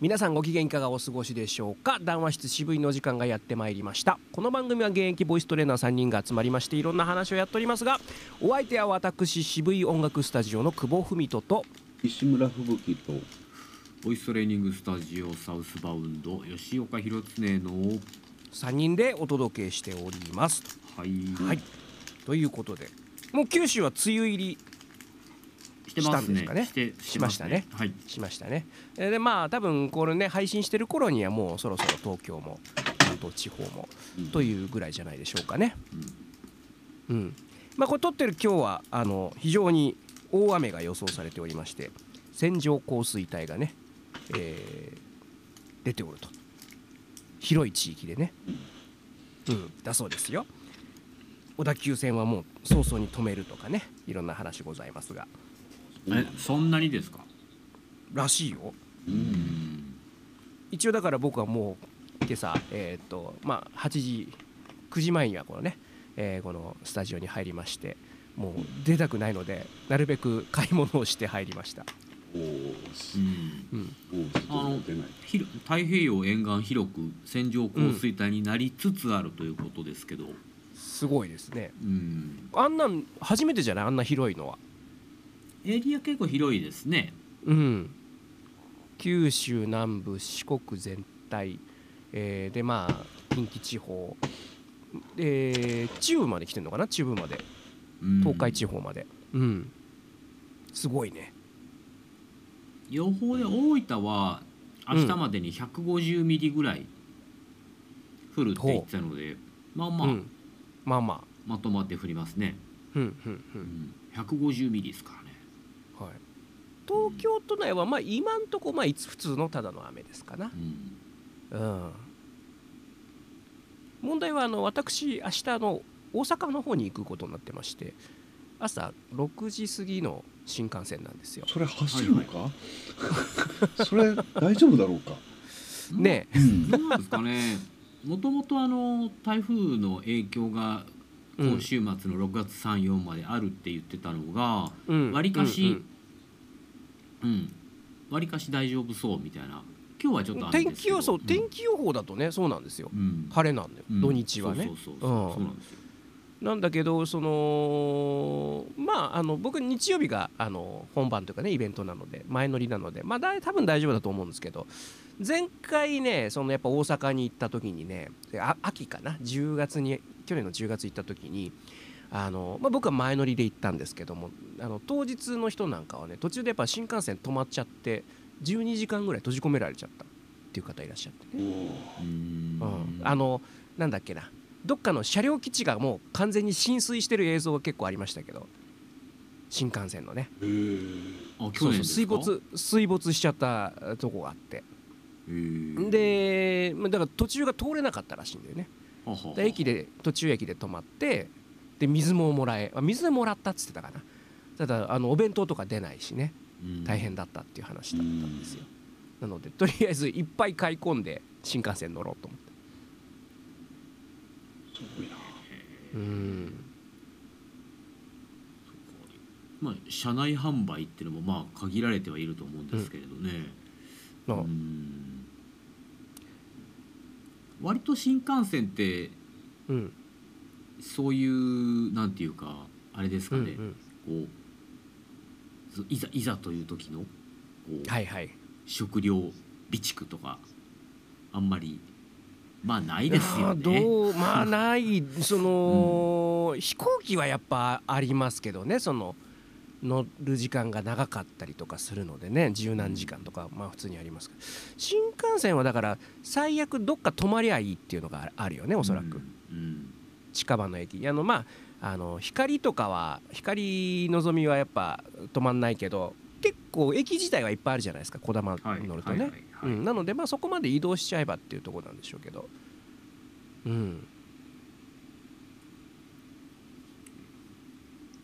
皆さんご機嫌いかがお過ごしでしょうか？談話室渋いの時間がやってまいりました。この番組は現役ボイストレーナー3人が集まりましていろんな話をやっておりますがお相手は私渋い音楽スタジオの久保文人と石村吹雪とボイストレーニングスタジオサウスバウンド吉岡弘恒の3人でお届けしております。はい、はい。ということでもう九州は梅雨入りしてますね。したんですかね。してしましたね。はい。しましたね。えーでまあ多分これね配信してる頃にはもうそろそろ東京も関東地方もうん。というぐらいじゃないでしょうかね。うん。まあこれ撮ってる今日はあの非常に大雨が予想されておりまして線状降水帯がね、えー出ておると。広い地域でね。うん。だそうですよ。小田急線はもう早々に止めるとかね。いろんな話ございますがえそんなにですか？らしいよ。うん。一応だから僕はもう今朝えーっとまあ8時9時前にはこのね、えーこのスタジオに入りましてもう出たくないのでなるべく買い物をして入りました、おおうん。うん、おお出ない。ひろ太平洋沿岸広く線状降水帯になりつつあるということですけど、すごいですね。うん、あんなん初めてじゃない？あんな広いのはエリア結構広いですね。うん。九州南部四国全体、えーでまあ近畿地方。えー中部まで来てるのかな？中部まで。うん。東海地方まで。うん。すごいね。予報で大分は明日までに150ミリぐらい降るって言ってたので、まあまあ、うん、まあままとまって降りますね、あうんうんううん。ん、150ミリですから。ねはい。東京都内はまあ今んとこまあいつ普通のただの雨ですかな。うん。うん問題はあの私明日あの大阪の方に行くことになってまして朝6時過ぎの新幹線なんですよ。それ走るのか、それ大丈夫だろうか、ねうん。どうなんですかね。もともとあの台風の影響がうん今週末の6月34まであるって言ってたのがうん。わりかしうんうん。わりかし大丈夫そうみたいな。今日はちょっうんと天気予想、うん。天気予報だとねそうなんですよ。うん。晴れなんだよ、うん。土日はね。そうそうそうそう。なんですよ。なんだけどそのまああの僕日曜日があの本番というかねイベントなので前乗りなのでまあだい多分大丈夫だと思うんですけど前回ねそのやっぱ大阪に行った時にねあ秋かな？10月に去年の10月行った時にあの、まあ、僕は前乗りで行ったんですけどもあの当日の人なんかはね途中でやっぱ新幹線止まっちゃって12時間ぐらい閉じ込められちゃったっていう方いらっしゃって。ね。うーん。うん、あのなんだっけなどっかの車両基地がもう完全に浸水してる映像が結構ありましたけど新幹線のね。そうそう水没水没しちゃったとこがあって。でまあだから途中が通れなかったらしいんだよねで駅で途中駅で止まってで水ももらえあ水もらったっつってたかな。ただあのお弁当とか出ないしね。うん。大変だったっていう話だったんですよ。なのでとりあえずいっぱい買い込んで新幹線乗ろうと思って。すごいな。うん。まあ車内販売っていうのもまあ限られてはいると思うんですけれどね、まあうん割と新幹線ってうん。そういうなんていうかあれですかね、うんうん。こうそいざいざという時のこう、はいはい。食料備蓄とかあんまりまあないですよあね。ーどうまあない。その、飛行機はやっぱありますけどねその乗る時間が長かったりとかするのでね十何時間とかまあ普通にありますけど。新幹線はだから最悪どっか泊まりゃいいっていうのがああるよねおそらく、うん。近場の駅。あのまああの光とかは光のぞみはやっぱ止まんないけど結構駅自体はいっぱいあるじゃないですかこだまはい乗るとね、なのでまあそこまで移動しちゃえばっていうところなんでしょうけど。うん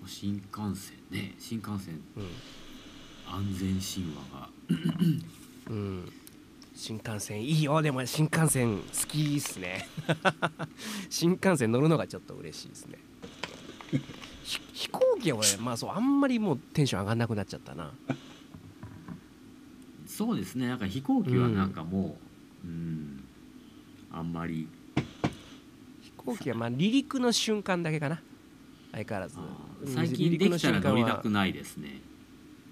新幹線ね新幹線うん安全神話が。うん、新幹線いいよ。でも新幹線好きっすね。新幹線乗るのがちょっと嬉しいですね。ひ飛行機は俺まあそうあんまりもうテンション上がんなくなっちゃったな。そうですね。なんか飛行機はなんかもううん。あんまり。飛行機はまあ離陸の瞬間だけかな。相変わらず最近できたら乗りたくないですね。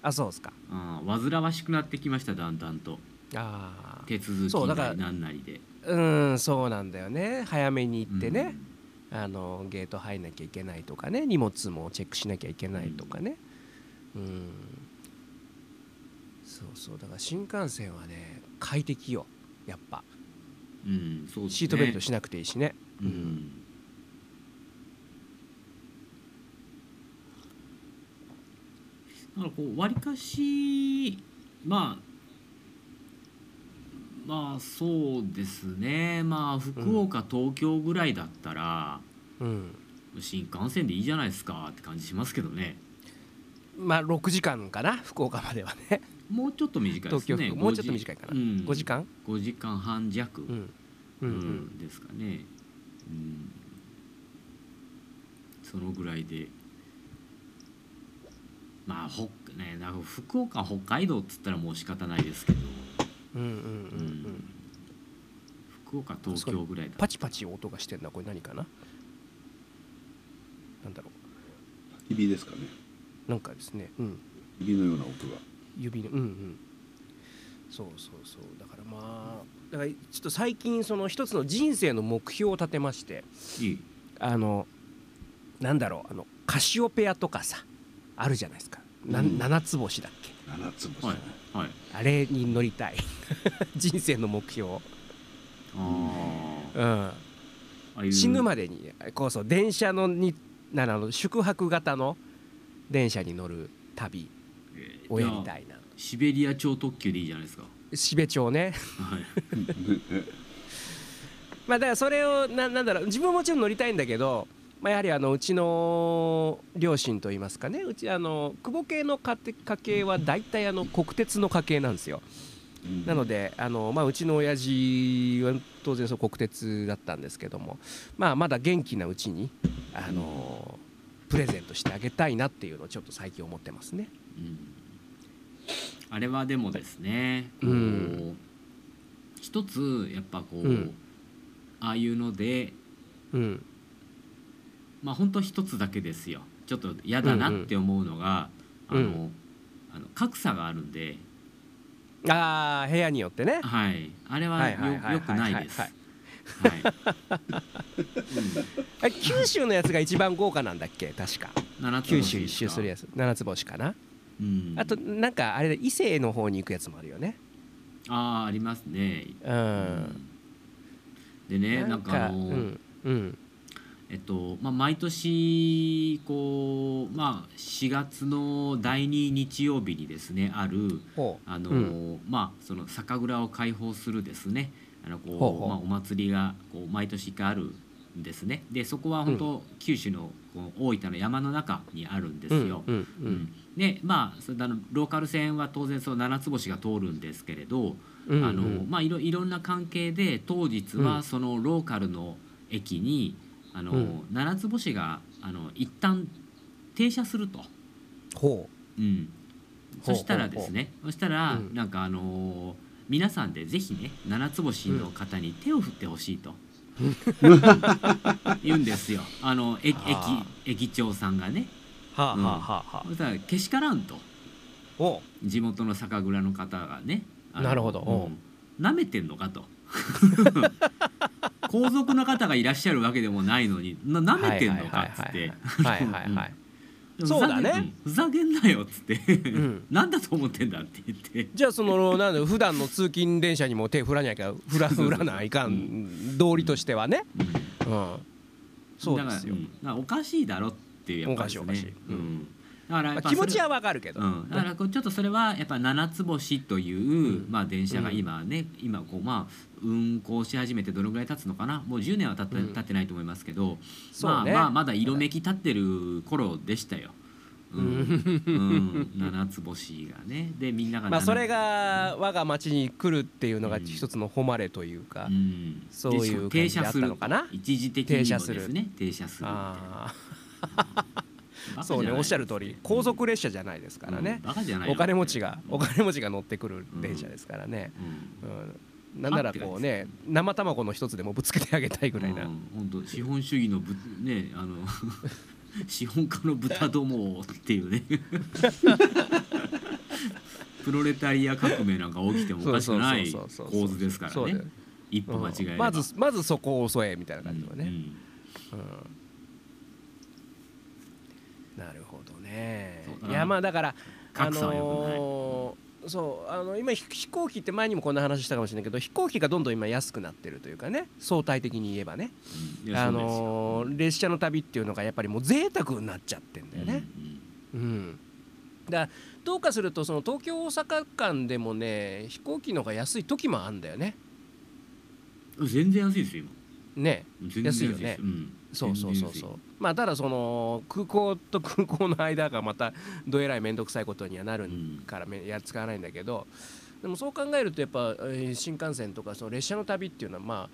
あそうですか。あー煩わしくなってきましただんだんと。あ手続きなりなんなりで。あうんそうなんだよね。早めに行ってね、あのゲート入んなきゃいけないとかね。荷物もチェックしなきゃいけないとかね。うん。そうそう。だから新幹線はね快適よ。やっぱ。うん、うんそうね。シートベルトしなくていいしね。うんだからこうわりかしまあまあそうですね。まあ福岡、東京ぐらいだったらうん。新幹線でいいじゃないですかって感じしますけどね。まあ6時間かな福岡まではね。もうちょっと短いですね。もうちょっと短いかな、うん、5時間？5時間半弱、うん。ううん。うんですかね、うん、そのぐらいでまあほねなんか福岡北海道っつったらもう仕方ないですけど、うんうんうんううん。ん福岡東京ぐらいだパチパチ音がしてんだ。これ何かな？なんだろ焚き火ですかね。うなんかですね。うん。火のような音が。指のうんうん。そうそうそう。だからまあだからちょっと最近その一つの人生の目標を立てまして。いい。あのなんだろう。あのカシオペアとかさあるじゃないですか。なうん。七つ星だっけ。七つ星、はいはい。あれに乗りたい。人生の目標、あー。うん、死ぬまでにこうそう電車のになあの宿泊型の電車に乗る旅えーをやりたいな。シベリア超特急でいいじゃないですか。標町ね。はい。まあだからそれをななんだろう。自分ももちろん乗りたいんだけど、まあ、やはりあのうちの両親といいますかねうちあの久保系の家庭家系は大体あの国鉄の家系なんですよ。うん。なのであの、まあ、うちの親父は当然そう国鉄だったんですけども、まあ、まだ元気なうちにあのプレゼントしてあげたいなっていうのをちょっと最近思ってますね。うん。あれはでもですね、うん。一つやっぱこう、うん。ああいうのでうんまあ本当一つだけですよ。ちょっと嫌だなって思うのが、うんうん。あのあの格差があるんで、ああ部屋によってね。はい、あれはよよくないです。ははい。九州のやつが一番豪華なんだっけ？確か。九州一周するやつ。七つ星かな、うん、あとなんかあれで伊勢の方に行くやつもあるよね。あーありますね。うん。でねなんかあの、うん。うんえっとまあ、毎年こう、まあ、4月の第2日曜日にですねあるほあの、うまあ、その酒蔵を開放するですねあのこうまあ、お祭りがこう毎年一回あるんですね。でそこは本当、九州のこう大分の山の中にあるんですよ。うんううん。ん。でまあそれであのローカル線は当然その七つ星が通るんですけれど、うんうん。あのまあ、いろいろんな関係で当日うん。はそのローカルの駅に、あのうん。七つ星があの一旦停車すると、ほう。うそしたらですねそしたら、うん。なんかあのー皆さんでぜひね七つ星の方に手を振ってほしいと、言うんですよ。あの駅駅長さんがね。うはあはうん。あはあはあ。そしたらけしからんと。お。地元の酒蔵の方がねなるほど。おう。うん、舐めてんのかと 皇族の方がいらっしゃるわけでもないのにな舐めてんのかっつって。そうだね。ふざけんなよっつって、ん。なんだと思ってんだって言って。じゃあそのなんだ普段の通勤電車にも手振らなきゃ振ら振らないかん道理としてはね。うん。そうですよ。だから,、うん、おかしいだろっていうやっぱりね。おかしいおかしい。うん。うんだから気持ちはわかるけど。うん、だからこうちょっとそれはやっぱ七つ星という、うん。まあ、電車が今ね、今こうまあ運行し始めてどのぐらい経つのかな。もう10年は経って,、うん。経ってないと思いますけど、まあまあまだ色めき立ってる頃でしたよ。ううん。んうん、七つ星がね。でみんながまあそれが、が我が町に来るっていうのがうん。一つの誉れというかうん、そういう感じであった車する。のかな？一時的にもです停車する。ね停車するみたいな。あそうねおっしゃる通り高速列車じゃないですからね、お金持ちがお金持ちが乗ってくる電車ですからね、うん、なんならこうね生卵の一つでもぶつけてあげたいぐらいな、本当資本主義のぶねあの 資本家の豚どもっていうね。プロレタリア革命なんか起きてもおかしくない構図ですからね。一歩間違えまずまずそこを襲えみたいな感じはね、うん、うん、なるほどね。いやまあだからあのー、そうあの今飛行機って前にもこんな話したかもしれないけど飛行機がどんどん今安くなってるというかね相対的に言えばね、うん、あのー、列車の旅っていうのがやっぱりもう贅沢になっちゃってんだよね。うん、うんだどうかするとその東京大阪間でもね飛行機の方が安い時もあるんだよね。全然安いですよ今。ね。安いよね、うん、そうそうそうそう。まあただその空港と空港の間がまたどえらい面倒くさいことにはなるからや使わないんだけどでもそう考えるとやっぱ新幹線とかその列車の旅っていうのはま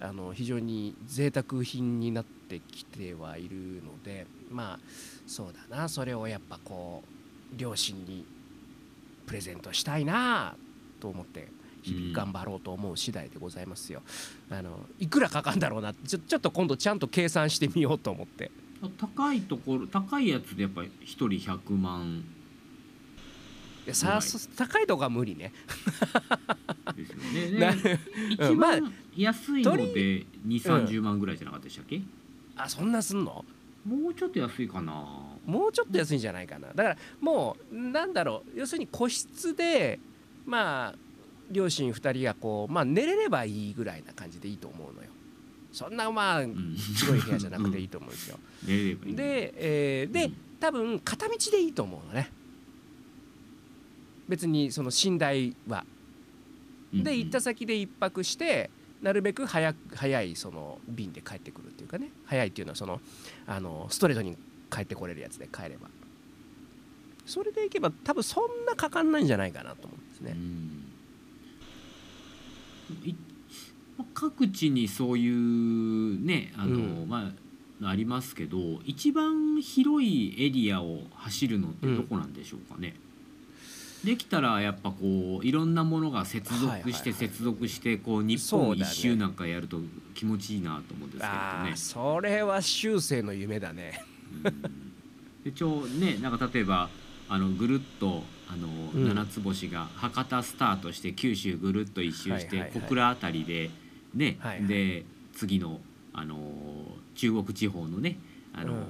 ああの非常に贅沢品になってきてはいるのでまあそうだな。それをやっぱこう両親にプレゼントしたいなと思って日々頑張ろうと思う次第でございますよ。あのいくらかかるんだろうな。ちょちょっと今度ちゃんと計算してみようと思って。高いところ高いやつでやっぱり1人100万。いやさ高いとこは無理ね。ですよね。ね 一番安いので2 3 0万ぐらいじゃなかったでしたっけ、うん、あそんなすんの？もうちょっと安いかな。もうちょっと安いんじゃないかな。だからもうなんだろう。要するに個室でまあ両親2人がこうまあ寝れればいいぐらいな感じでいいと思うのよ。そんなまあ広い部屋じゃなくていいと思うんですよ。で、えー、で多分片道でいいと思うのね。別にその寝台は。で行った先で1泊してなるべく早早いその便で帰ってくるっていうかね。早いっていうのはそのあのストレートに帰ってこれるやつで帰れば。それでいけば多分そんなかかんないんじゃないかなと思うんですね。各地にそういうねあの、うん、まあありますけど一番広いエリアを走るのってどこなんでしょうかね、できたらやっぱこういろんなものが接続して接続してこう日本一周なんかやると気持ちいいなと思うんですけどね。それは終生の夢だね。でちょねなんか例えばあのぐるっとあの、うん、七つ星が博多スタートして九州ぐるっと一周して、小倉辺りでね、はいはい、で次のあの中国地方のねあの、うん、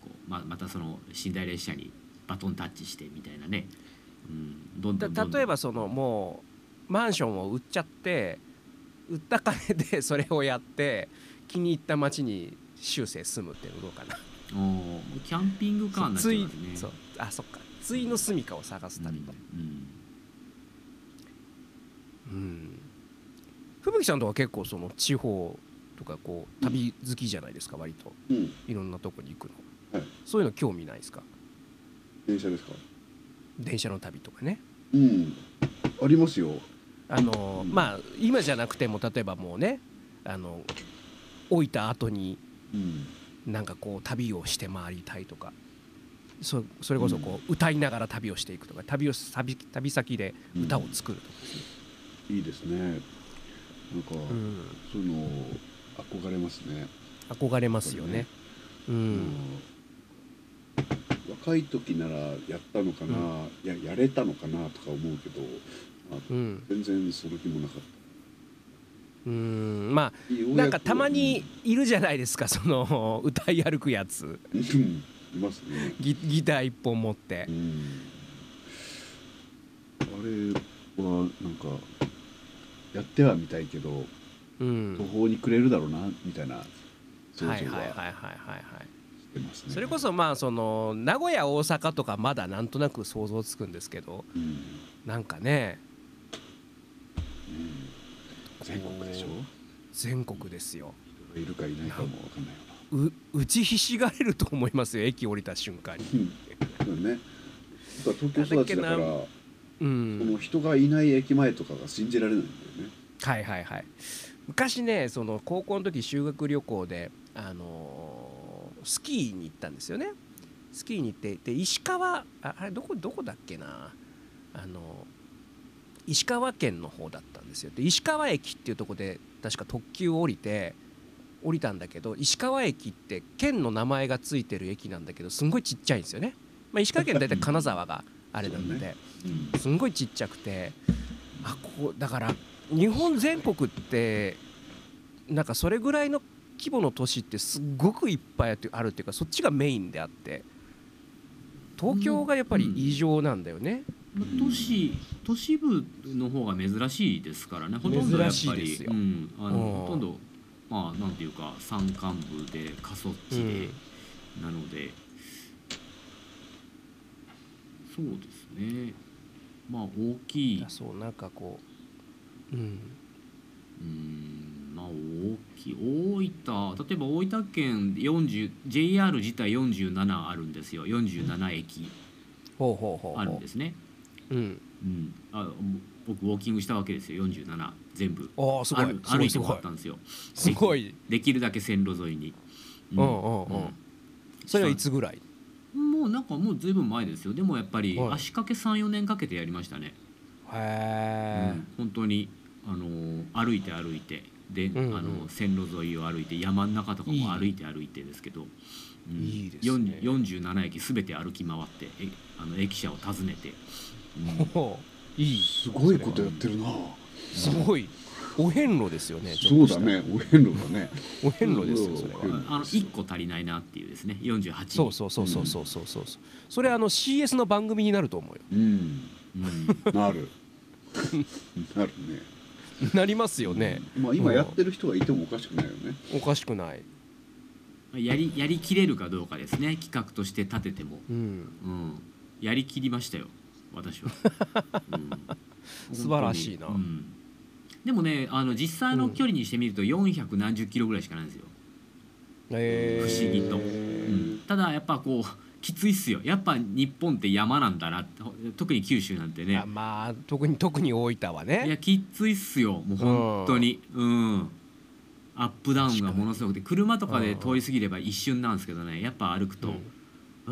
こうままたその寝台列車にバトンタッチしてみたいなね。うん、どんどん例えばそのもうマンションを売っちゃって売った金で それをやって気に入った町に終生住むっていうのどうかな。おキャンピングカーになっちゃうね。そう。あそっかついの住みかを探す旅と。うん、うん、吹雪さんとか結構その地方とかこう旅好きじゃないですか割と、うん、いろんなとこに行くの、はい、そういうの興味ないですか？電車ですか？電車の旅とかね。うん。ありますよ。あの、うん、まあ今じゃなくても例えばもうねあの置いた後に、うん、なんかこう旅をして回りたいとかそそれこそこう、歌いながら旅をしていくとか旅を旅旅先で歌を作るとかうん、いいですね。なんか、うん、そういうの憧れますね。憧れますよね、ね、うん。若い時ならやったのかな、うん、ややれたのかなとか思うけど、まあ、うん、全然その気もなかった。うん。まあなんかたまにいるじゃないですかその歌い歩くやついますね。ギギター一本持って、あれはなんかやってはみたいけど、うん、途方にくれるだろうなみたいな想像ははいはいはいはいはいそれこそまあその名古屋大阪とかまだなんとなく想像つくんですけど、うん、なんかね、うん、全国でしょ？全国ですよ。いるかいないかも分かんない打ちひしがれると思いますよ駅降りた瞬間に、うん、ね。東京育ちだからうん、その人がいない駅前とかが信じられないんだよね。はいはいはい。昔ねその高校の時修学旅行であのースキーに行ったんですよね。スキーに行ってで石川ああれどこどこだっけな。あの石川県の方だったんですよ。で石川駅っていうとこで確か特急を降りて降りたんだけど石川駅って県の名前が付いてる駅なんだけどすんごいちっちゃいんですよね、まあ、石川県大体金沢があれなので、すんごいちっちゃくてあここだから日本全国ってなんかそれぐらいの規模の都市ってすっごくいっぱいあるっていうかそっちがメインであって東京がやっぱり異常なんだよね。都市都市部の方が珍しいですからね。ほとんどやっぱり、うん、あのほとんどまあなんていうか山間部で過疎地で、うん、なのでそうですね。まあ大きいそうなんかこううん。うんまあ大きい大分例えば大分県 40JR 自体47あるんですよ。47駅あるんですね。うん、うん、あ僕ウォーキングしたわけですよ。47全部。あすごい。歩いてもらったんですよ。すごい。できるだけ線路沿いに、うん。うんうん、それはいつぐらい？もうなんかもうずいぶん前ですよ。でもやっぱり足掛け34年かけてやりましたね。へえ、うん、本当にあの歩いて歩いて。で、うんうん、あの線路沿いを歩いて山の中とかも歩いて歩いてですけど。いいですね、47駅すべて歩き回ってえあの駅舎を訪ねて、うん、いいすごいことやってるな。すごい。お遍路ですよねそうだね。お遍路だね。お遍路ですよそれは。あの一個足りないなっていうですね。48そうそうそうそうそうそうそう。それあの CS の番組になると思うよ。うん、うん、なる。なるね。なりますよね、まあ今やってる人がいてもおかしくないよね。おかしくない。やりやりきれるかどうかですね。企画として立てても、うん、うん、やりきりましたよ私は、うん、素晴らしいな、うん、でもねあの実際の距離にしてみると400何十キロぐらいしかないんですよ、えー、不思議と、うん、ただやっぱこうきついっすよ。やっぱ日本って山なんだな特に九州なんてね。まあ特に特に大分はね。いやきついっすよ。もう本当に。うん。アップダウンがものすごくて。車とかで通り過ぎれば一瞬なんですけどね。やっぱ歩くと、うん、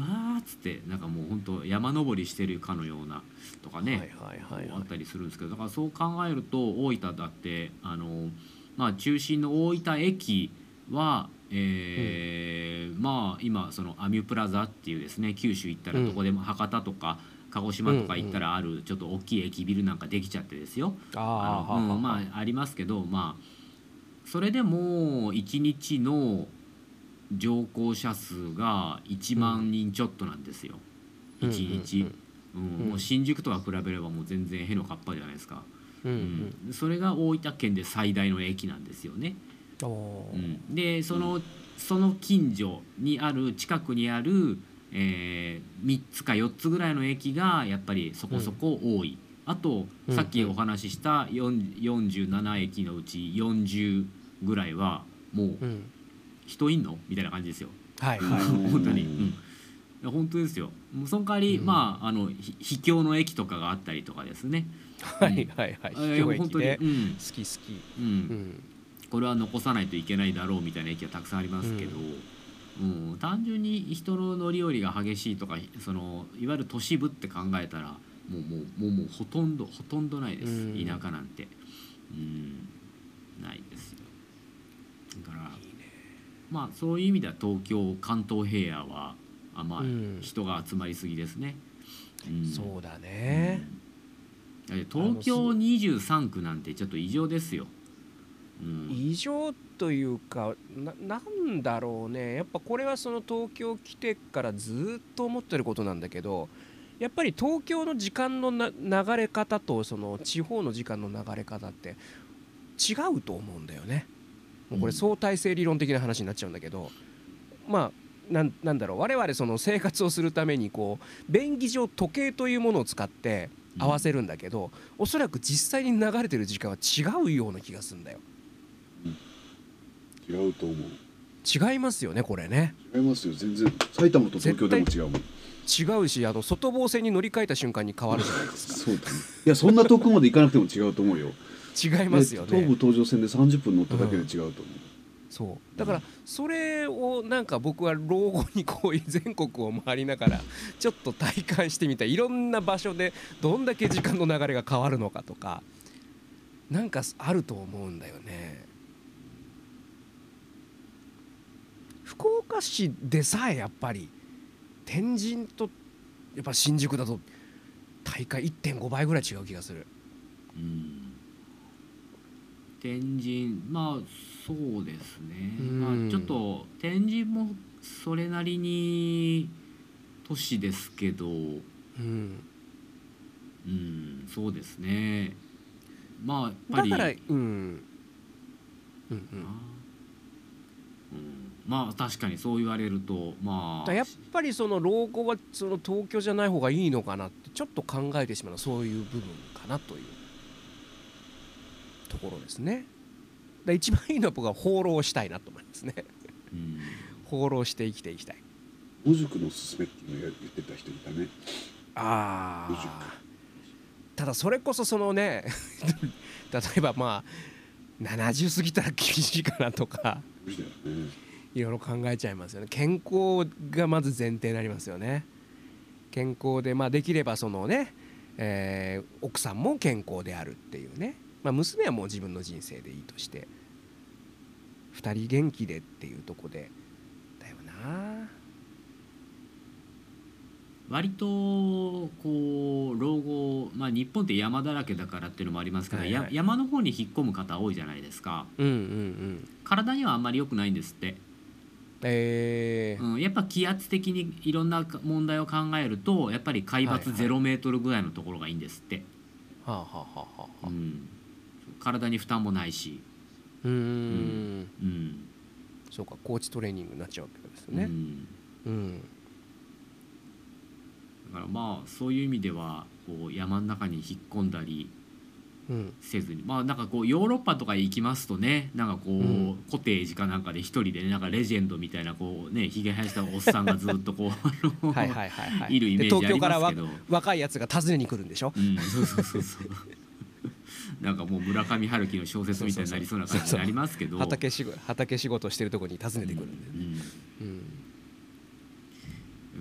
わーっつってなんかもう本当山登りしてるかのようなとかねあったりするんですけどだからそう考えると大分だってあの、まあ、中心の大分駅はえー、うん、まあ今そのアミュプラザっていうですね九州行ったらどこでも博多とか鹿児島とか行ったらあるちょっと大きい駅ビルなんかできちゃってですよ。あうん、まあありますけどまあそれでも1日の乗降者数が1万人ちょっとなんですよ、うん、1日、うん、うん、もう新宿とか比べればもう全然へのかっぱじゃないですか、うん、うん、それが大分県で最大の駅なんですよね。うん、でそのその近所にある近くにある、えー、3つか4つぐらいの駅がやっぱりそこそこ多い。あとさっきお話しした47駅のうち40ぐらいはもう人いんの？みたいな感じですよ。はい。はい、本当に、うん、本当ですよ。その代わり、うん、まああの秘境の駅とかがあったりとかですね。はいはいはい。秘境駅ね、うん、好き好き。うん。これは残さないといけないだろうみたいな駅はたくさんありますけど。うん、単純に人の乗り降りが激しいとかそのいわゆる都市部って考えたらもうもうもうもうほとんどほとんどないです、うん、田舎なんて。うん。ないですよ。だからまあそういう意味では東京関東平野はあまあ、人が集まりすぎですね、うん、そうだね、東京23区なんてちょっと異常ですよ、うん、異常というかななんだろうね。やっぱこれはその東京来てからずっと思ってることなんだけどやっぱり東京の時間の流れ方とその地方の時間の流れ方って違うと思うんだよね。もうこれ相対性理論的な話になっちゃうんだけど、まあなんなんだろう。我々その生活をするためにこう便宜上時計というものを使って合わせるんだけど、うん、おそらく実際に流れてる時間は違うような気がするんだよ。違うと思う。違いますよねこれね。違いますよ。全然。埼玉と東京でも違うもん。違うしあの外房線に乗り換えた瞬間に変わるじゃないですか。そうだね。いやそんな遠くまで行かなくても違うと思うよ違いますよね。東武東上線で30分乗っただけで違うと思う、うん、そう。だからそれをなんか僕は老後にこういう全国を回りながら ちょっと体感してみたい。ろんな場所でどんだけ時間の流れが変わるのかとかなんかあると思うんだよね。福岡市でさえやっぱり天神とやっぱ新宿だと大会1.5倍ぐらい違う気がする。うん天神。まあそうですね、まあ、ちょっと天神もそれなりに都市ですけど。うん、うん、そうですね。まあやっぱり。だからうん。うんうん。まあ確かにそう言われるとまあ。やっぱりその老後はその東京じゃない方がいいのかなってちょっと考えてしまうそういう部分かなというところですね。だ一番いいのは僕は放浪したいなと思いますね。うん、放浪して生きていきたい。野宿のすすめっていうのを言ってた人いたね。ああ。ただそれこそそのね例えばまあ70過ぎたら厳しいかなとか。いろいろ考えちゃいますよね健康がまず前提になりますよね健康でまあできればそのね、えー、奥さんも健康であるっていうねまあ、娘はもう自分の人生でいいとして2人元気でっていうとこでだよな。割とこう老後、まあ、日本って山だらけだからっていうのもありますけど、はいはい、山の方に引っ込む方多いじゃないですか、うんうんうん、体にはあんまり良くないんですって。えー。うん、やっぱ気圧的にいろんな問題を考えるとやっぱり海抜0メートルぐらいのところがいいんですって。はあはあはあはあ、うん体に負担もないし。うん。うん。そうかコーチトレーニングになっちゃうわけですよね。うん、だからまあそういう意味ではこう山の中に引っ込んだりせずに、うん、まあなんかこうヨーロッパとか行きますとねなんかこう、うん、コテージかなんかで一人で、ね、なんかレジェンドみたいなこうねひげ生やしたおっさんがずっとこう いるイメージありますけど。東京から若いやつが訪ねに来るんでしょ、うん、そうそうそうそうなんかもう村上春樹の小説みたいになりそうな感じになりますけど。畑仕畑仕事してるところに訪ねてくるんで、うん。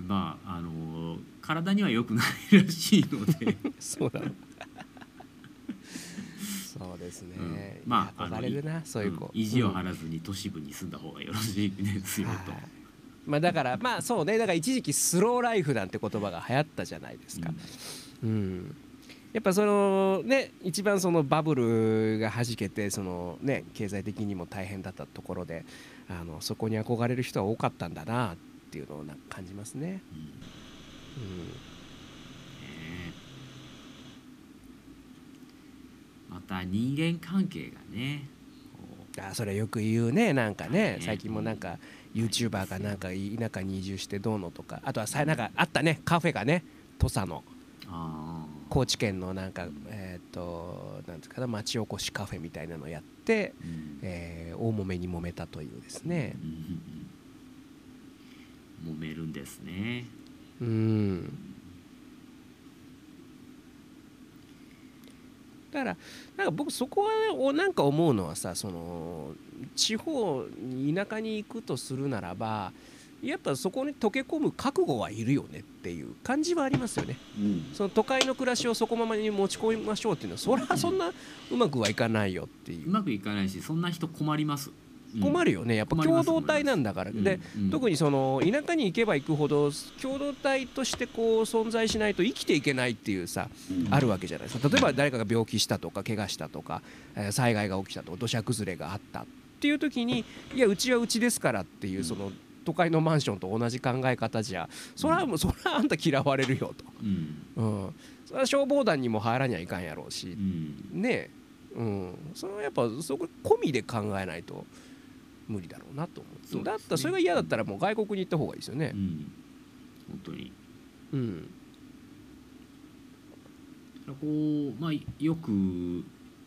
うん、まああの体には良くないらしいので。そうだ。そうですね、うん、まあ憧れるなそういう子、意地を張らずに都市部に住んだ方がよろしいですよと。まあ、だからまあそうね。だから一時期スローライフなんて言葉が流行ったじゃないですか。うん、うんやっぱそのね一番そのバブルがはじけてそのね経済的にも大変だったところであのそこに憧れる人は多かったんだなっていうのをな感じますね。うん、うんまた人間関係がねあそれよく言うねなんかね最近もなんか YouTuber がなんか田舎に移住してどうのとかあとはさなんかあったねカフェがね土佐の高知県のなんかえっ、ー、となんですかね町おこしカフェみたいなのをやって、うん、えー、大揉めに揉めたというですね、うん、揉めるんですね。うん。だからなんか僕そこはなんか思うのはさその地方田舎に行くとするならばやっぱそこに溶け込む覚悟はいるよねっていう感じはありますよね、うん、その都会の暮らしをそこままに持ち込みましょうっていうのはそれはそんなうまくはいかないよっていう、うまくいかないしそんな人困ります。困るよね。やっぱ共同体なんだから、で、特にその田舎に行けば行くほど共同体としてこう存在しないと生きていけないっていうさ、あるわけじゃないですか。例えば誰かが病気したとか怪我したとか、え災害が起きたとか土砂崩れがあったっていう時にいやうちはうちですからっていうその都会のマンションと同じ考え方じゃ。それはもうそれはあんた嫌われるよと、うん、うん、それは消防団にも入らにはいかんやろうし、うん、ね。うん、それはやっぱそこ込みで考えないと無理だろうなと思う、ね、だったらそれが嫌だったらもう外国に行った方がいいですよね、うん、本当に。うん。こうまあよく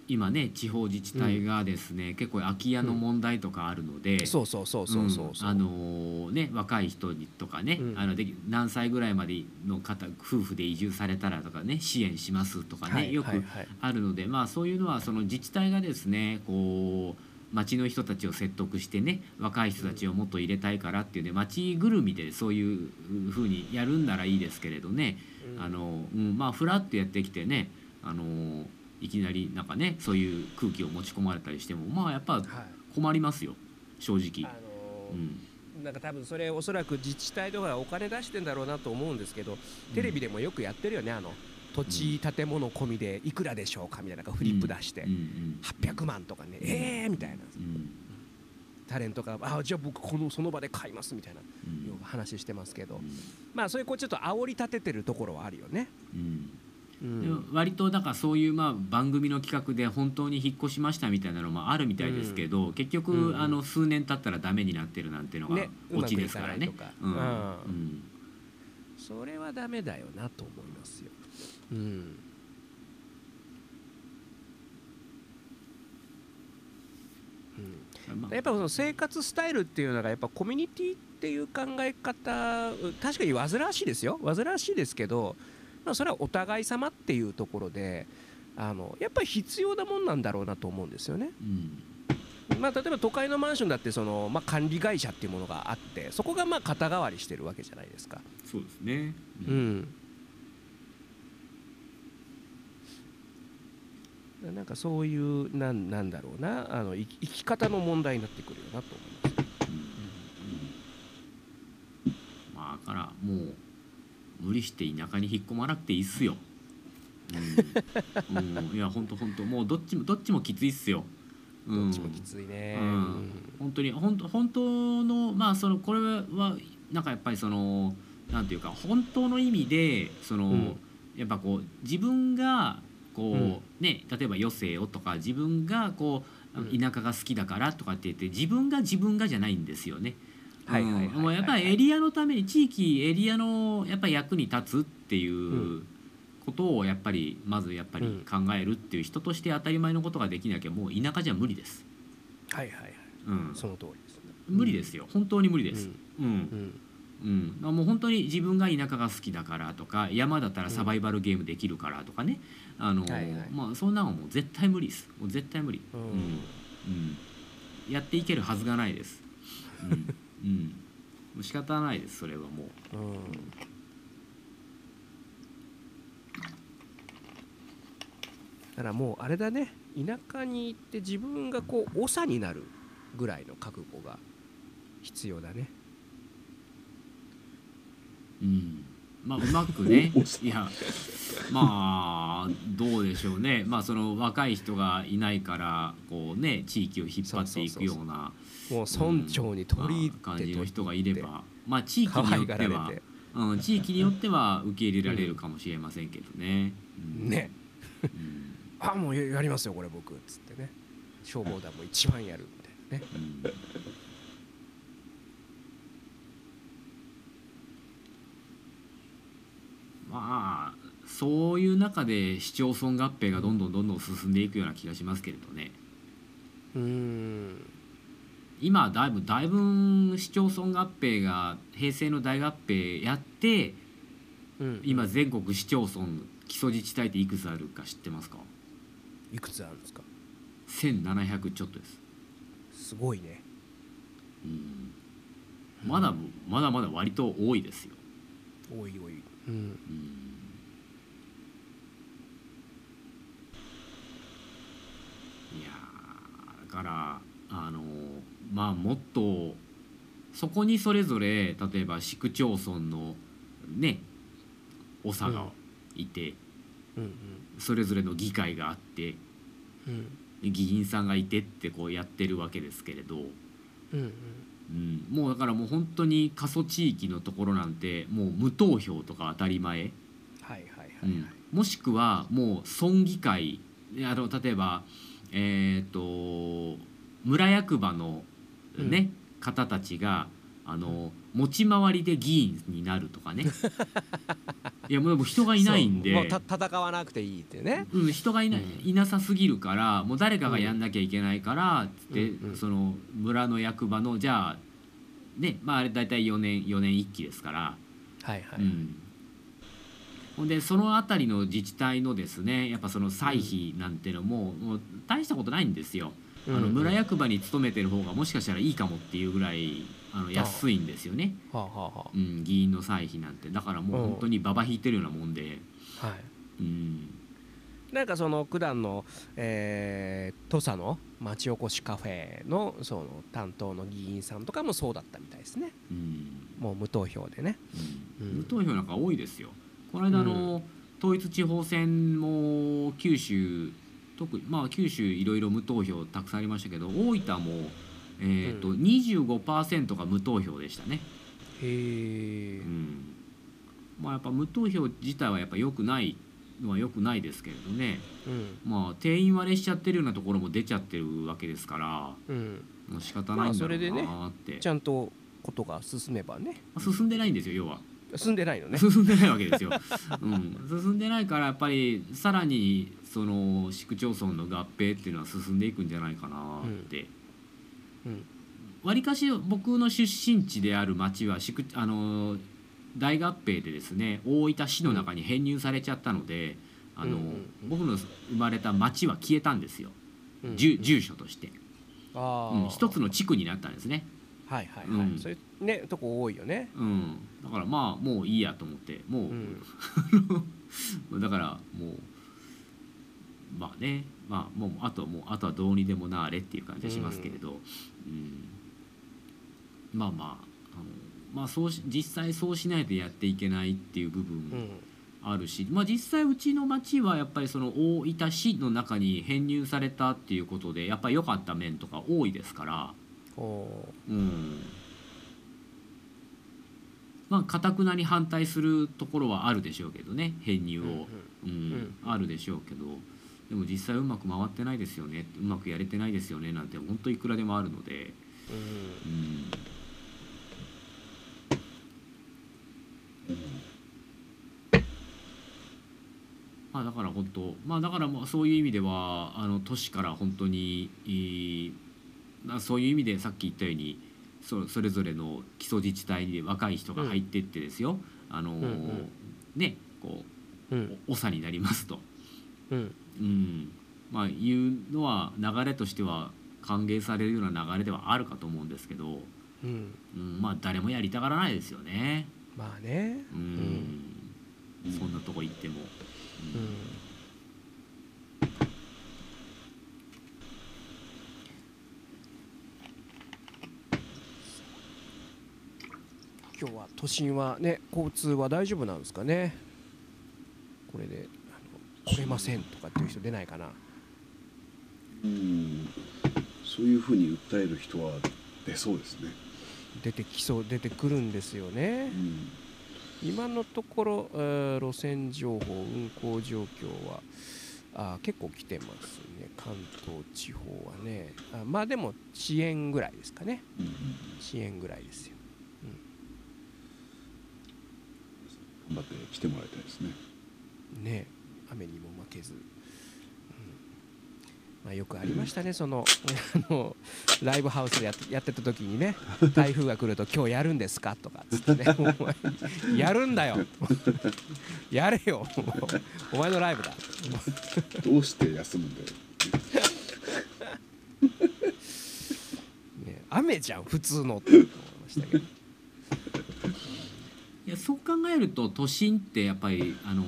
今ね地方自治体がですね、うん、結構空き家の問題とかあるので、そうそうそうそうそう、あのね若い人にとかね、あので何歳ぐらいまでの方夫婦で移住されたらとかね支援しますとかね、よくあるので、まあそういうのはその自治体がですねこう町の人たちを説得してね若い人たちをもっと入れたいからっていうね町ぐるみでそういうふうにやるんならいいですけれどね、あのうん、まあふらっとやってきてねあのいきなりなんかねそういう空気を持ち込まれたりしてもまあやっぱ困りますよ正直。あのー、うん。なんか多分それおそらく自治体とかお金出してんだろうなと思うんですけどテレビでもよくやってるよねあの土地建物込みでいくらでしょうかみたいなフリップ出して800万とかねええみたいな。タレントがあじゃあ僕このその場で買いますみたいな話してますけど。まあそういうこうちょっと煽り立ててるところはあるよね。うん、割とだからそういうまあ番組の企画で本当に引っ越しましたみたいなのもあるみたいですけど、うん、結局、うん、あの数年経ったらダメになってるなんていうのがオチですからね。それはダメだよなと思いますよ。うん。やっぱその生活スタイルっていうのがやっぱコミュニティっていう考え方確かに煩わしいですよ。煩わしいですけど、まあ、それはお互い様っていうところであのやっぱり必要なもんなんだろうなと思うんですよね。うん。まあ、例えば都会のマンションだってその、まあ、管理会社っていうものがあってそこがまあ肩代わりしてるわけじゃないですか。そうですね、うん、うん。なんかそういうなんなんだろうな。あの生き方の問題になってくるよなと思います、うん。うん、まあだからもう無理して田舎に引っ込まなくていいっすよ、うん。うん、いや本当本当もうどっちもどっちもきついっすよ。どっちもきついね、うん、本当に本当本当のまあそのこれはなんかやっぱりそのなんていうか本当の意味でその、うん、やっぱこう自分がこう、うん、ね例えば余生をとか自分がこう田舎が好きだからとかって言って自分が自分がじゃないんですよね。はいはい、もうやっぱりエリアのために地域エリアのやっぱり役に立つっていうことをやっぱりまずやっぱり考えるっていう人として当たり前のことができなきゃもう田舎じゃ無理です。はいはいはい。うん、その通りです、ね、無理ですよ。本当に。無理です。うん、うん。うん、もう本当に自分が田舎が好きだからとか山だったらサバイバルゲームできるからとかね、あの、はいはい、まあそん。なのもう絶対無理ですもう絶対無理、うん、うん、やっていけるはずがないです、うんうん、もう仕方ないですそれはもう、うん、だからもうあれだね。田舎に行って自分がこう長になるぐらいの覚悟が必要だね。うんまあうまくね いやまあどうでしょうね。まあその若い人がいないからこうね地域を引っ張っていくようなもう村長に取り入感じの人がいればまあ地域によっては、うん、地域によっては受け入れられるかもしれませんけどね。うん、ね、うん、あもうやりますよこれ僕。っつってね。消防団も一番やるみたいなね。うんまあそういう中で市町村合併がどんどんどんどん進んでいくような気がしますけれどね。うん。今だいぶだいぶ市町村合併が平成の大合併やって、うん、今全国市町村基礎自治体っていくつあるか知ってますか？いくつあるんですか？1700ちょっとです。すごいね。うん。まだまだまだ割と多いですよ。多い多い。うん、いやだからあのまあもっとそこにそれぞれ例えば市区町村のね長がいて、うん。うん、それぞれの議会があって、うん、議員さんがいてってこうやってるわけですけれど、うんうん、うん、もうだからもう本当に過疎地域のところなんてもう無投票とか当たり前、はいはいはい、もしくはもう村議会あの例えばえっ、ー、と村役場のね、うん、方たちがあの持ち回りで議員になるとかね。いやもう人がいないんで。もう戦わなくていいってね、うん、人がいな,、いなさすぎるからもう誰かがやんなきゃいけないからっつって、うん、その村の役場のじゃあねまああれ大体4年4年1期ですから。はいはい、うんでその辺りの自治体のですねやっぱその歳費なんてのも,、もう大したことないんですよ。あの村役場に勤めてる方がもしかしたらいいかもっていうぐらいあの安いんですよね、はあはあはうん、議員の歳費なんて。だからもう本当にババ引いてるようなもんで、はい。うん、なんかその九段の、えー、土佐の町おこしカフェのその担当の議員さんとかもそうだったみたいですね、うん、もう無投票でね、うん、無投票なんか多いですよこの間の統一地方選も九州特まあ九州いろいろ無投票たくさんありましたけど大分も、えーとうん、25%が無投票でしたね。へえ、うん。まあ、やっぱ無投票自体はやっぱ良くないのは良くないですけれどね、うん、まあ定員割れしちゃってるようなところも出ちゃってるわけですから、うん、もう仕方ないんだろうなって、まあ、それでねちゃんとことが進めばね。進んでないんですよ要は進んでないのね。進んでないわけですよ、うん、進んでないからやっぱりさらにその市区町村の合併っていうのは進んでいくんじゃないかなって。わり、うん、かし僕の出身地である町は市区あの大合併でですね大分市の中に編入されちゃったので、あの、僕の生まれた町は消えたんですよ、住住所として、うん、一つの地区になったんですね。はいはいはい、うん、そういうねとこ多いよね、うん、だからまあもういいやと思ってもう、うん、だからもうまあねまあもうあとはもうあとはどうにでもなあれっていう感じがしますけれど、うん、まあまああのまあそうし実際そうしないとやっていけないっていう部分もあるし、まあ実際うちの町はやっぱりその大分市の中に編入されたっていうことでやっぱり良かった面とか多いですから。う。ん。まあかたくなに反対するところはあるでしょうけどね編入を、うん、あるでしょうけど。でも実際うまく回ってないですよね。うまくやれてないですよね。なんて本当いくらでもあるので、うん、まあだから本当。まあだからまあそういう意味ではあの都市から本当にいいそういう意味でさっき言ったようにそそれぞれの基礎自治体に若い人が入ってってですよ、うん、あのーうんうん、ねこう、うん、長になりますと、うん、うん、まあいうのは流れとしては歓迎されるような流れではあるかと思うんですけど、うん。うん、まあ誰もやりたがらないですよね。まあね、うん、そんなとこ行っても。今日は都心はね交通は大丈夫なんですかね？これで来れませんとかっていう人出ないかな？うん。そういうふうに訴える人は出そうですね。出てきそう出てくるんですよね、うん、今のところ、えー、路線情報運行状況はあ結構来てますね。関東地方はね。あまあでも遅延ぐらいですかね、うん、遅延ぐらいですよ頑張って来てもらいたいですね。ね雨にも負けず、うんまあ、よくありましたねその あのライブハウスでやってやってた時にね 台風が来ると「今日やるんですか?」とかっつってね 「やるんだよやれよお前のライブだ」どうして休むんだよね、雨じゃん普通のって思いましたけど。いやそう考えると都心ってやっぱりあの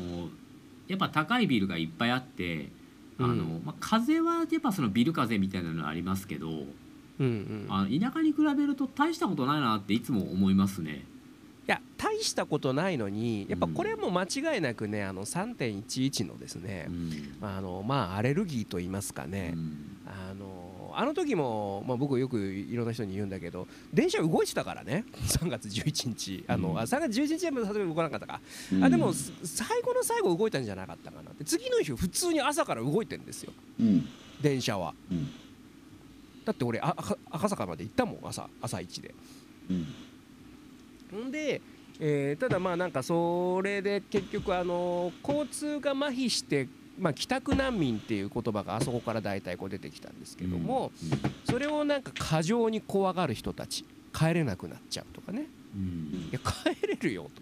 やっぱ高いビルがいっぱいあってあの、うん、まあ、風はやっぱそのビル風みたいなのありますけど、うんうん、あ田舎に比べると大したことないなっていつも思いますね。いや大したことないのにやっぱこれも間違いなくねあの3.11のですね、うん、あのまあアレルギーと言いますかね、あのあの時も、まあ、僕よくいろんな人に言うんだけど電車動いてたからね。3月11日。あの、うん、あ3月11日はさすがに動かなかったか、うん、あでも最後の最後動いたんじゃなかったかなって。次の日普通に朝から動いてるんですよ、うん、電車は、だって俺あ赤坂まで行ったもん。朝朝一で、んでえー、ただまあなんかそれで結局あの交通が麻痺してまあ、帰宅難民っていう言葉があそこから大体こう出てきたんですけども、それをなんか過剰に怖がる人たち帰れなくなっちゃうとかね、いや帰れるよと。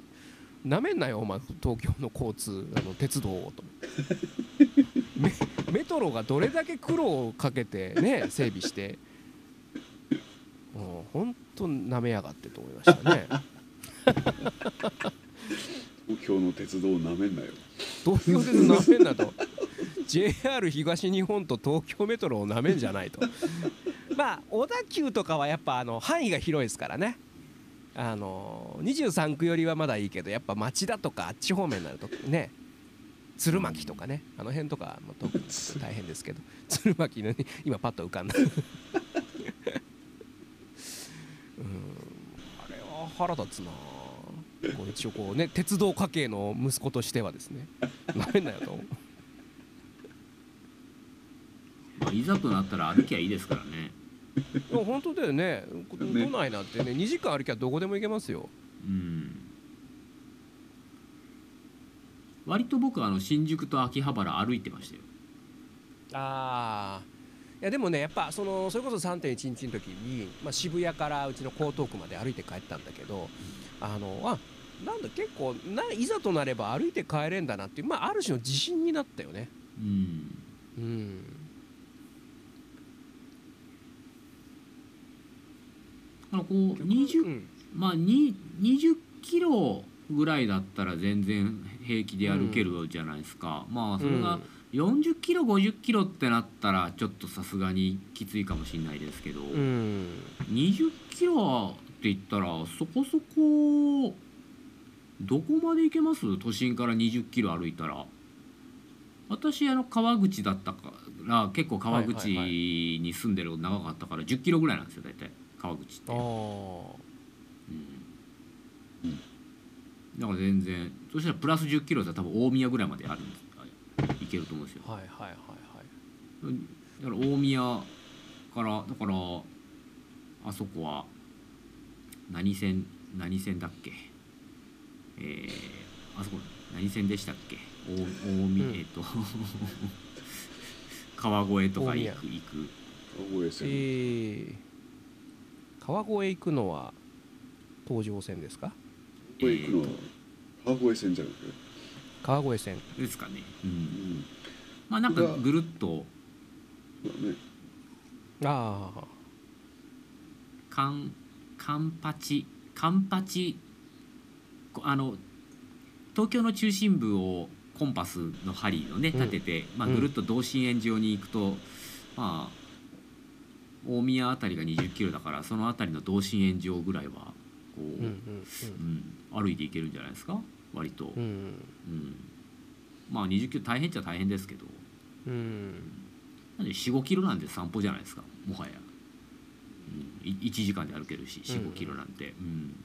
なめんなよお前東京の交通あの鉄道をと。メトロがどれだけ苦労をかけてね整備して。もう本当なめやがってと思いましたね 東京の鉄道をなめんなよ。東京鉄道なめんなと。JR 東日本と東京メトロをなめんじゃないと。まあ小田急とかはやっぱあの範囲が広いですからね。あの23区よりはまだいいけどやっぱ町田とかあっち方面になるとね。鶴巻とかね。あの辺とかも特に大変ですけど。鶴巻の、ね、今パッと浮かんだ。うん。あれは腹立つな。こう一応こうね鉄道家系の息子としてはですね。なめんなよと。まあ、いざとなったら歩きゃいいですからね。本当だよね。都内なんてね2時間歩きゃどこでも行けますよ。うん。割と僕はあの新宿と秋葉原歩いてましたよ。ああいやでもねやっぱそのそれこそ3.1日の時に、まあ、渋谷からうちの江東区まで歩いて帰ったんだけど、あのあなんだ結構ないざとなれば歩いて帰れんだなっていう、まあ、ある種の自信になったよね。うん。うん。あのこう20、うん。まあに20キロぐらいだったら全然平気で歩けるじゃないですか、まあそれが40キロ50キロってなったらちょっとさすがにきついかもしれないですけど、うん20キロって言ったらそこそこどこまで行けます？都心から20キロ歩いたら。私あの川口だったから結構川口に住んでるの長かったから10キロぐらいなんですよ大体。川口って。うん。だから全然そしたらプラス10キロだったら多分大宮ぐらいまであるんですいけると思うんですよ。はいはいはいはい。だから大宮からだからあそこは何線何線だっけ？えー、あそこ何線でしたっけ？大大宮、うん。えっと。川越とか行く行く。川越線、えー、川越行くのは東上線ですか？これ行くのは川越線じゃなくて、川越線ですかね、う、うん。ん、まあなんかぐるっと。ね。ああ。カンカンパチカンパチこあの東京の中心部をコンパスの針をねうん。立てて、まあ、うん。ぐるっと同心円状に行くと、まあ大宮あたりが20キロだからそのあたりの同心円状ぐらいはこう、うんうん。うん歩いていけるんじゃないですか？割と、うん。うん。うんまあ20キロ大変っちゃ大変ですけど。うん。なんで45キロなんで散歩じゃないですかもはや、うん、い1時間で歩けるし45キロなんて、うん。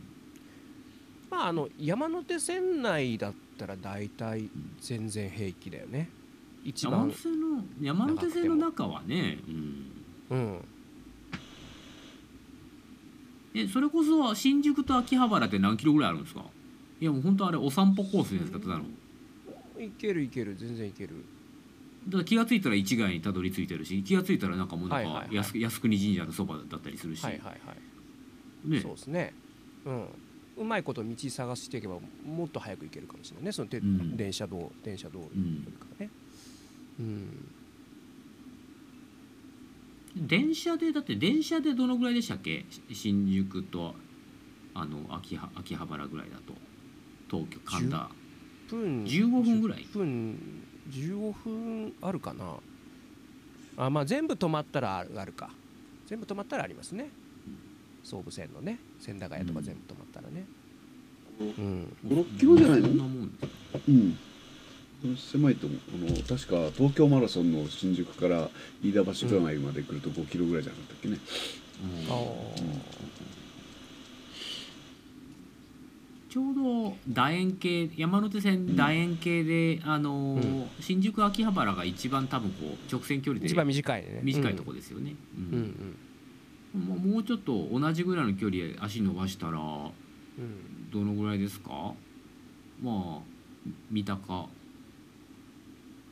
まああの山手線内だったら大体全然平気だよね。一番山手線の山手線の中はね、うん、うん。えそれこそ新宿と秋葉原って何キロぐらいあるんですか？いやもう本当あれお散歩コースですかただのいけるいける全然いける。だから気が付いたら市街にたどり着いてるし気が付いたらなんかもうなんかはいはいはい。靖靖国神社のそばだったりするし、はいはいはい。ね。そうですね。うん。うまいこと道探していけばもっと早く行けるかもしれないね。そのて、うん。電車道電車道路うん。よりかね。うん。電車でだって電車でどのぐらいでしたっけ？し新宿とあの秋葉秋葉原ぐらいだと東京神田。分15分ぐらい？10分15分あるかな。あまあ全部止まったらあるあるか。全部止まったらありますね。総武線のね千駄ヶ谷とか全部止まったらね。うん。56キロじゃないの？そんなもんうん。狭いと思う。この確か東京マラソンの新宿から飯田橋ぐらいまで来ると5キロぐらいじゃなかったっけね、うん。あちょうど楕円形山手線楕円形で、あのーうん。新宿秋葉原が一番多分こう直線距離で一番短いね。短いとこですよね、うん。まあもうちょっと同じぐらいの距離足伸ばしたらうん。どのぐらいですか？まあ三鷹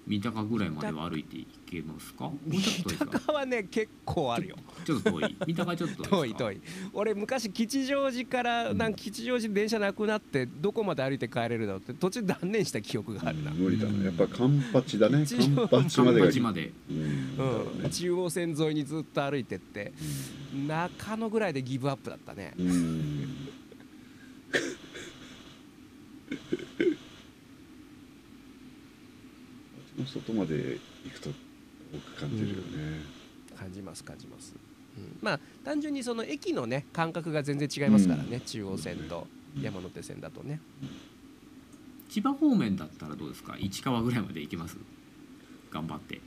三鷹ぐらいまでは歩いていけますか？もうちょっと遠い三鷹はね結構あるよ。ちょっと遠い？三鷹ちょっと遠い遠い俺昔吉祥寺からなんか吉祥寺電車なくなってどこまで歩いて帰れるだろうって途中断念した記憶があるな、無理だね。やっぱカンパチだね一カ応ンパチまで。うん。中央線沿いにずっと歩いてって中野ぐらいでギブアップだったねうん街の外まで行くと多く感じるよね、感じます感じます、うん、まあ単純にその駅のね感覚が全然違いますからね、うん。中央線と山手線だとね。千葉方面だったらどうですか？市川ぐらいまで行けます？頑張って。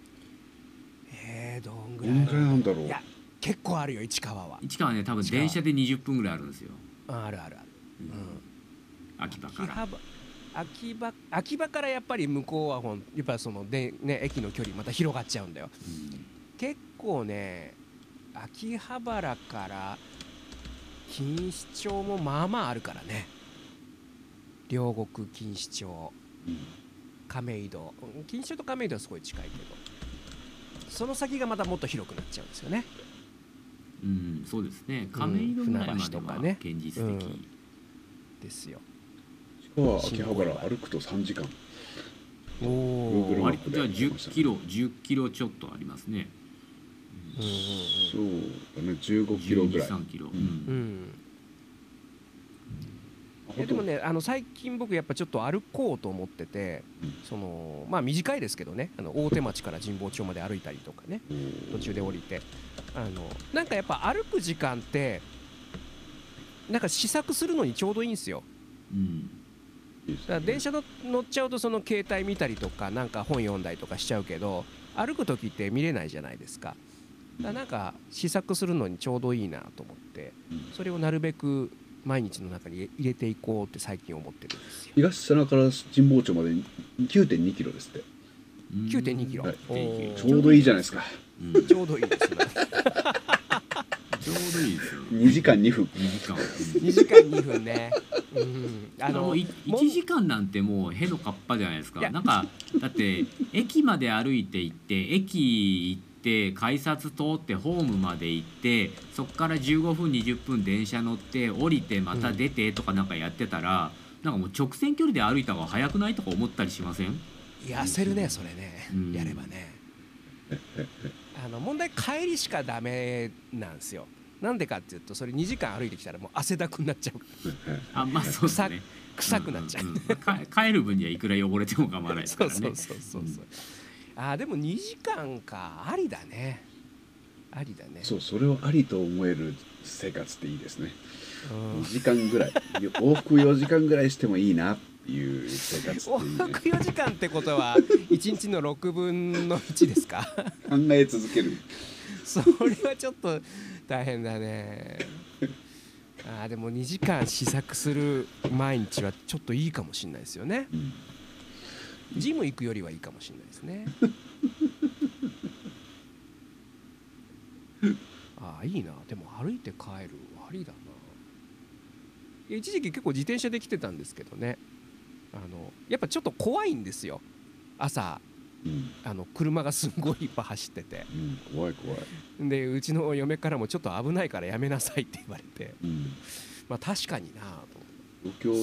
えー、どんぐどんらいくらいなんだろう。いや結構あるよ市川は。市川ね多分電車で20分ぐらいあるんですよ。ああるあるある、うん、秋葉から秋葉ば秋葉からやっぱり向こうはほんやっぱそので、ね、駅の距離また広がっちゃうんだよ。結構ね秋葉原から錦糸町もまあまああるからね。両国錦糸町。うん。亀戸。うん錦糸町と亀戸はすごい近いけど。その先がまたもっと広くなっちゃうんですよね。うんそうですね。亀戸ぐらいまではね。現実的、うん。ですよ葉原歩くと3時間おお割とじゃあ10キロ10キロちょっとありますね。そうだね。15キロぐらい。1 3キロ、ううん。うん。でもねあの最近僕やっぱちょっと歩こうと思ってて、うん。そのまあ短いですけどね。あの大手町から神保町まで歩いたりとかね。途中で降りて。あのなんかやっぱ歩く時間ってなんか試作するのにちょうどいいんですよ。うんだから電車の乗っちゃうとその携帯見たりとかなんか本読んだりとかしちゃうけど歩く時って見れないじゃないですか。だからなんか試作するのにちょうどいいなと思ってうんそれをなるべく毎日の中に入れていこうって最近思ってるんですよ。東砂から神保町まで9.2キロですって。うん9.2キロ、はい。ちょうどいいじゃないですか。うんちょうどいいですね ちょうどいいですよ2時間2分。2時間。2時間2分ね。うん。あのあのいもん1時間なんてもうへのかっぱじゃないですいや。かなんかだって駅まで歩いて行って駅行って改札通ってホームまで行ってそこから15分20分電車乗って降りてまた出てとかなんかやってたら、なんかもう直線距離で歩いた方が早くないとか思ったりしません？痩せるねそれね、うん。やればね。あの問題帰りしかダメなんですよなんでかっていうとそれ2時間歩いてきたらもう汗だくになっちゃうあまあそうですね。臭くなっちゃう、んん。んか帰る分にはいくら汚れても構わないですからね。そうそうそうそうそう、あーでも2時間か。ありだね。ありだね。そうそれをありと思える生活っていいですね。うん。2時間ぐらい。往復4時間ぐらいしてもいいなっていう生活っていいね。往復4時間ってことは1日の6分の1ですか？考え続ける。それはちょっと大変だね。あーでも2時間試作する毎日はちょっといいかもしれないですよね。うん。ジム行くよりはいいかもしれないですね。ああいいな。でも歩いて帰るありだな。一時期結構自転車で来てたんですけどね。あのやっぱちょっと怖いんですよ。朝うん。あの車がすんごいいっぱい走ってて。うん。怖い怖い、でうちの嫁からもちょっと危ないからやめなさいって言われて。うん、まあ確かになと思って。東京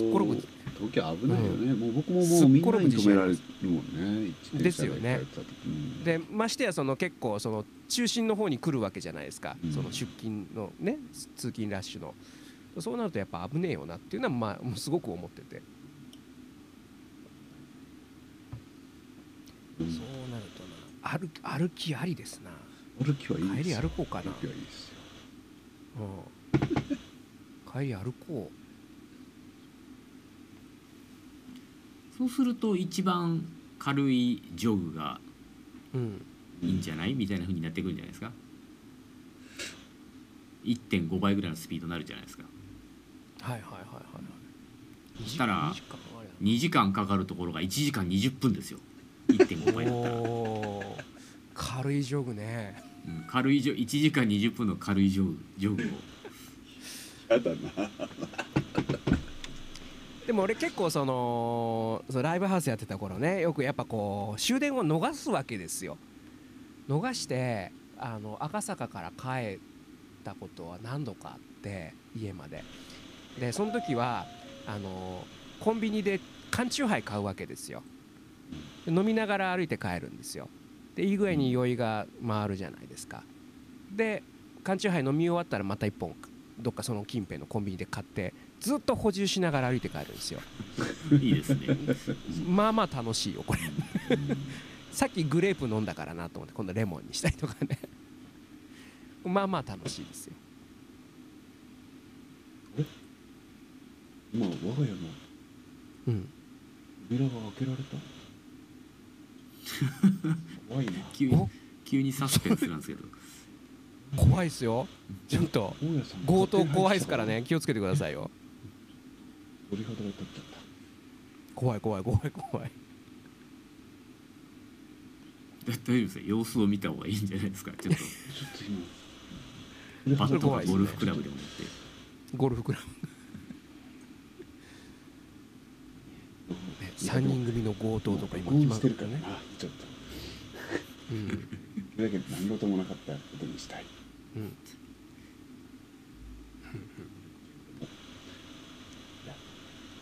東京危ないよね、もう僕ももうみんなに止められるもんね。ですよね。でましてやその結構その中心の方に来るわけじゃないですか、うん。その出勤のね通勤ラッシュの。そうなるとやっぱ危ねえよなっていうのはまあすごく思ってて、うんそうなるとな。歩歩きありですな。歩きはいいです帰りよ歩こうかな。歩きはいいですよ。うん。帰り歩こそうすると一番軽いジョグがいいんじゃない？みたいな風になってくるんじゃないですか？1.5倍ぐらいのスピードになるじゃないですか。はいはいはいはいはい。そしたら2時間あれ2時間かかるところが1時間20分ですよ1.5倍だった。軽いジョグね。うん。軽いジョ1時間20分の軽いジョグ。ジョグをやだな。でも俺結構そのそのライブハウスやってた頃ねよくやっぱこう終電を逃すわけですよ。逃してあの赤坂から帰ったことは何度かあって家まで。でその時はあのコンビニで缶チューハイ買うわけですよ飲みながら歩いて帰るんですよ。でいい具合に酔いが回るじゃないですか。で缶チューハイ飲み終わったらまた1本どっかその近辺のコンビニで買ってずっと補充しながら歩いて帰るんですよ。いいですね。まあまあ楽しいよこれ。さっきグレープ飲んだからなと思って今度レモンにしたりとかね。まあまあ楽しいですよ。今我が家のうん。扉が開けられた？怖いな。急にお？急にサスペンスなんですけど。怖いっすよ。ちょっと強盗怖いですからね。気をつけてくださいよ。鳥肌が立っちゃった。怖い怖い怖い怖い大丈夫ですよ様子を見た方がいいんじゃないですか？ちょっちょっと今とバットかゴルフクラブでも持って。ゴルフクラブ、3人組の強盗とか今決ましてるからね。なちょっと。うん。だけど何事もなかったことにしたい。うんいや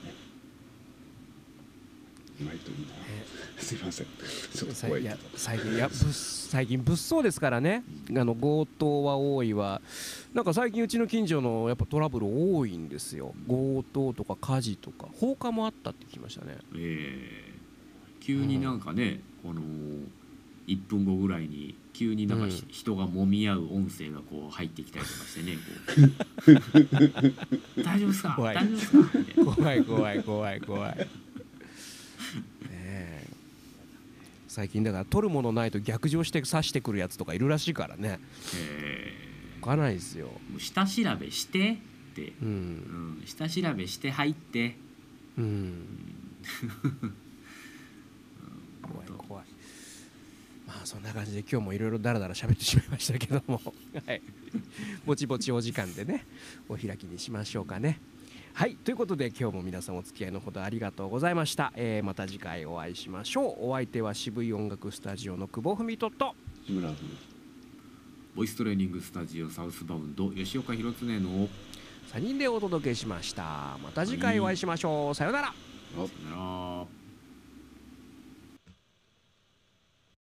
ねうまいといいなすいません。ちょっと怖い。最近いや物最近物騒ですからね。あの強盗は多いわ。なんか最近うちの近所のやっぱトラブル多いんですよ。強盗とか火事とか。放火もあったって聞きましたね。えー。急になんかね、この1分後ぐらいに急になんかひ、うん。人が揉み合う音声がこう入ってきたりとかしてね 大丈夫ですか？怖い。大丈夫ですか？みたいな。怖い怖い怖い怖いねえ最近だから取るものないと逆上して刺してくるやつとかいるらしいからね。え分かんないですよ。下調べしてって、ううん。ん、下調べして入って。うん。怖い怖い。まあそんな感じで今日もいろいろダラダラ喋ってしまいましたけども。はい。ぼちぼちお時間でねお開きにしましょうかねはいということで今日も皆さんお付き合いのほどありがとうございました、えーまた次回お会いしましょう。お相手は渋い音楽スタジオの久保文人と志村君ボイストレーニングスタジオサウスバウンド吉岡弘恒の3人でお届けしました。また次回お会いしましょう、さようなら。あさよなら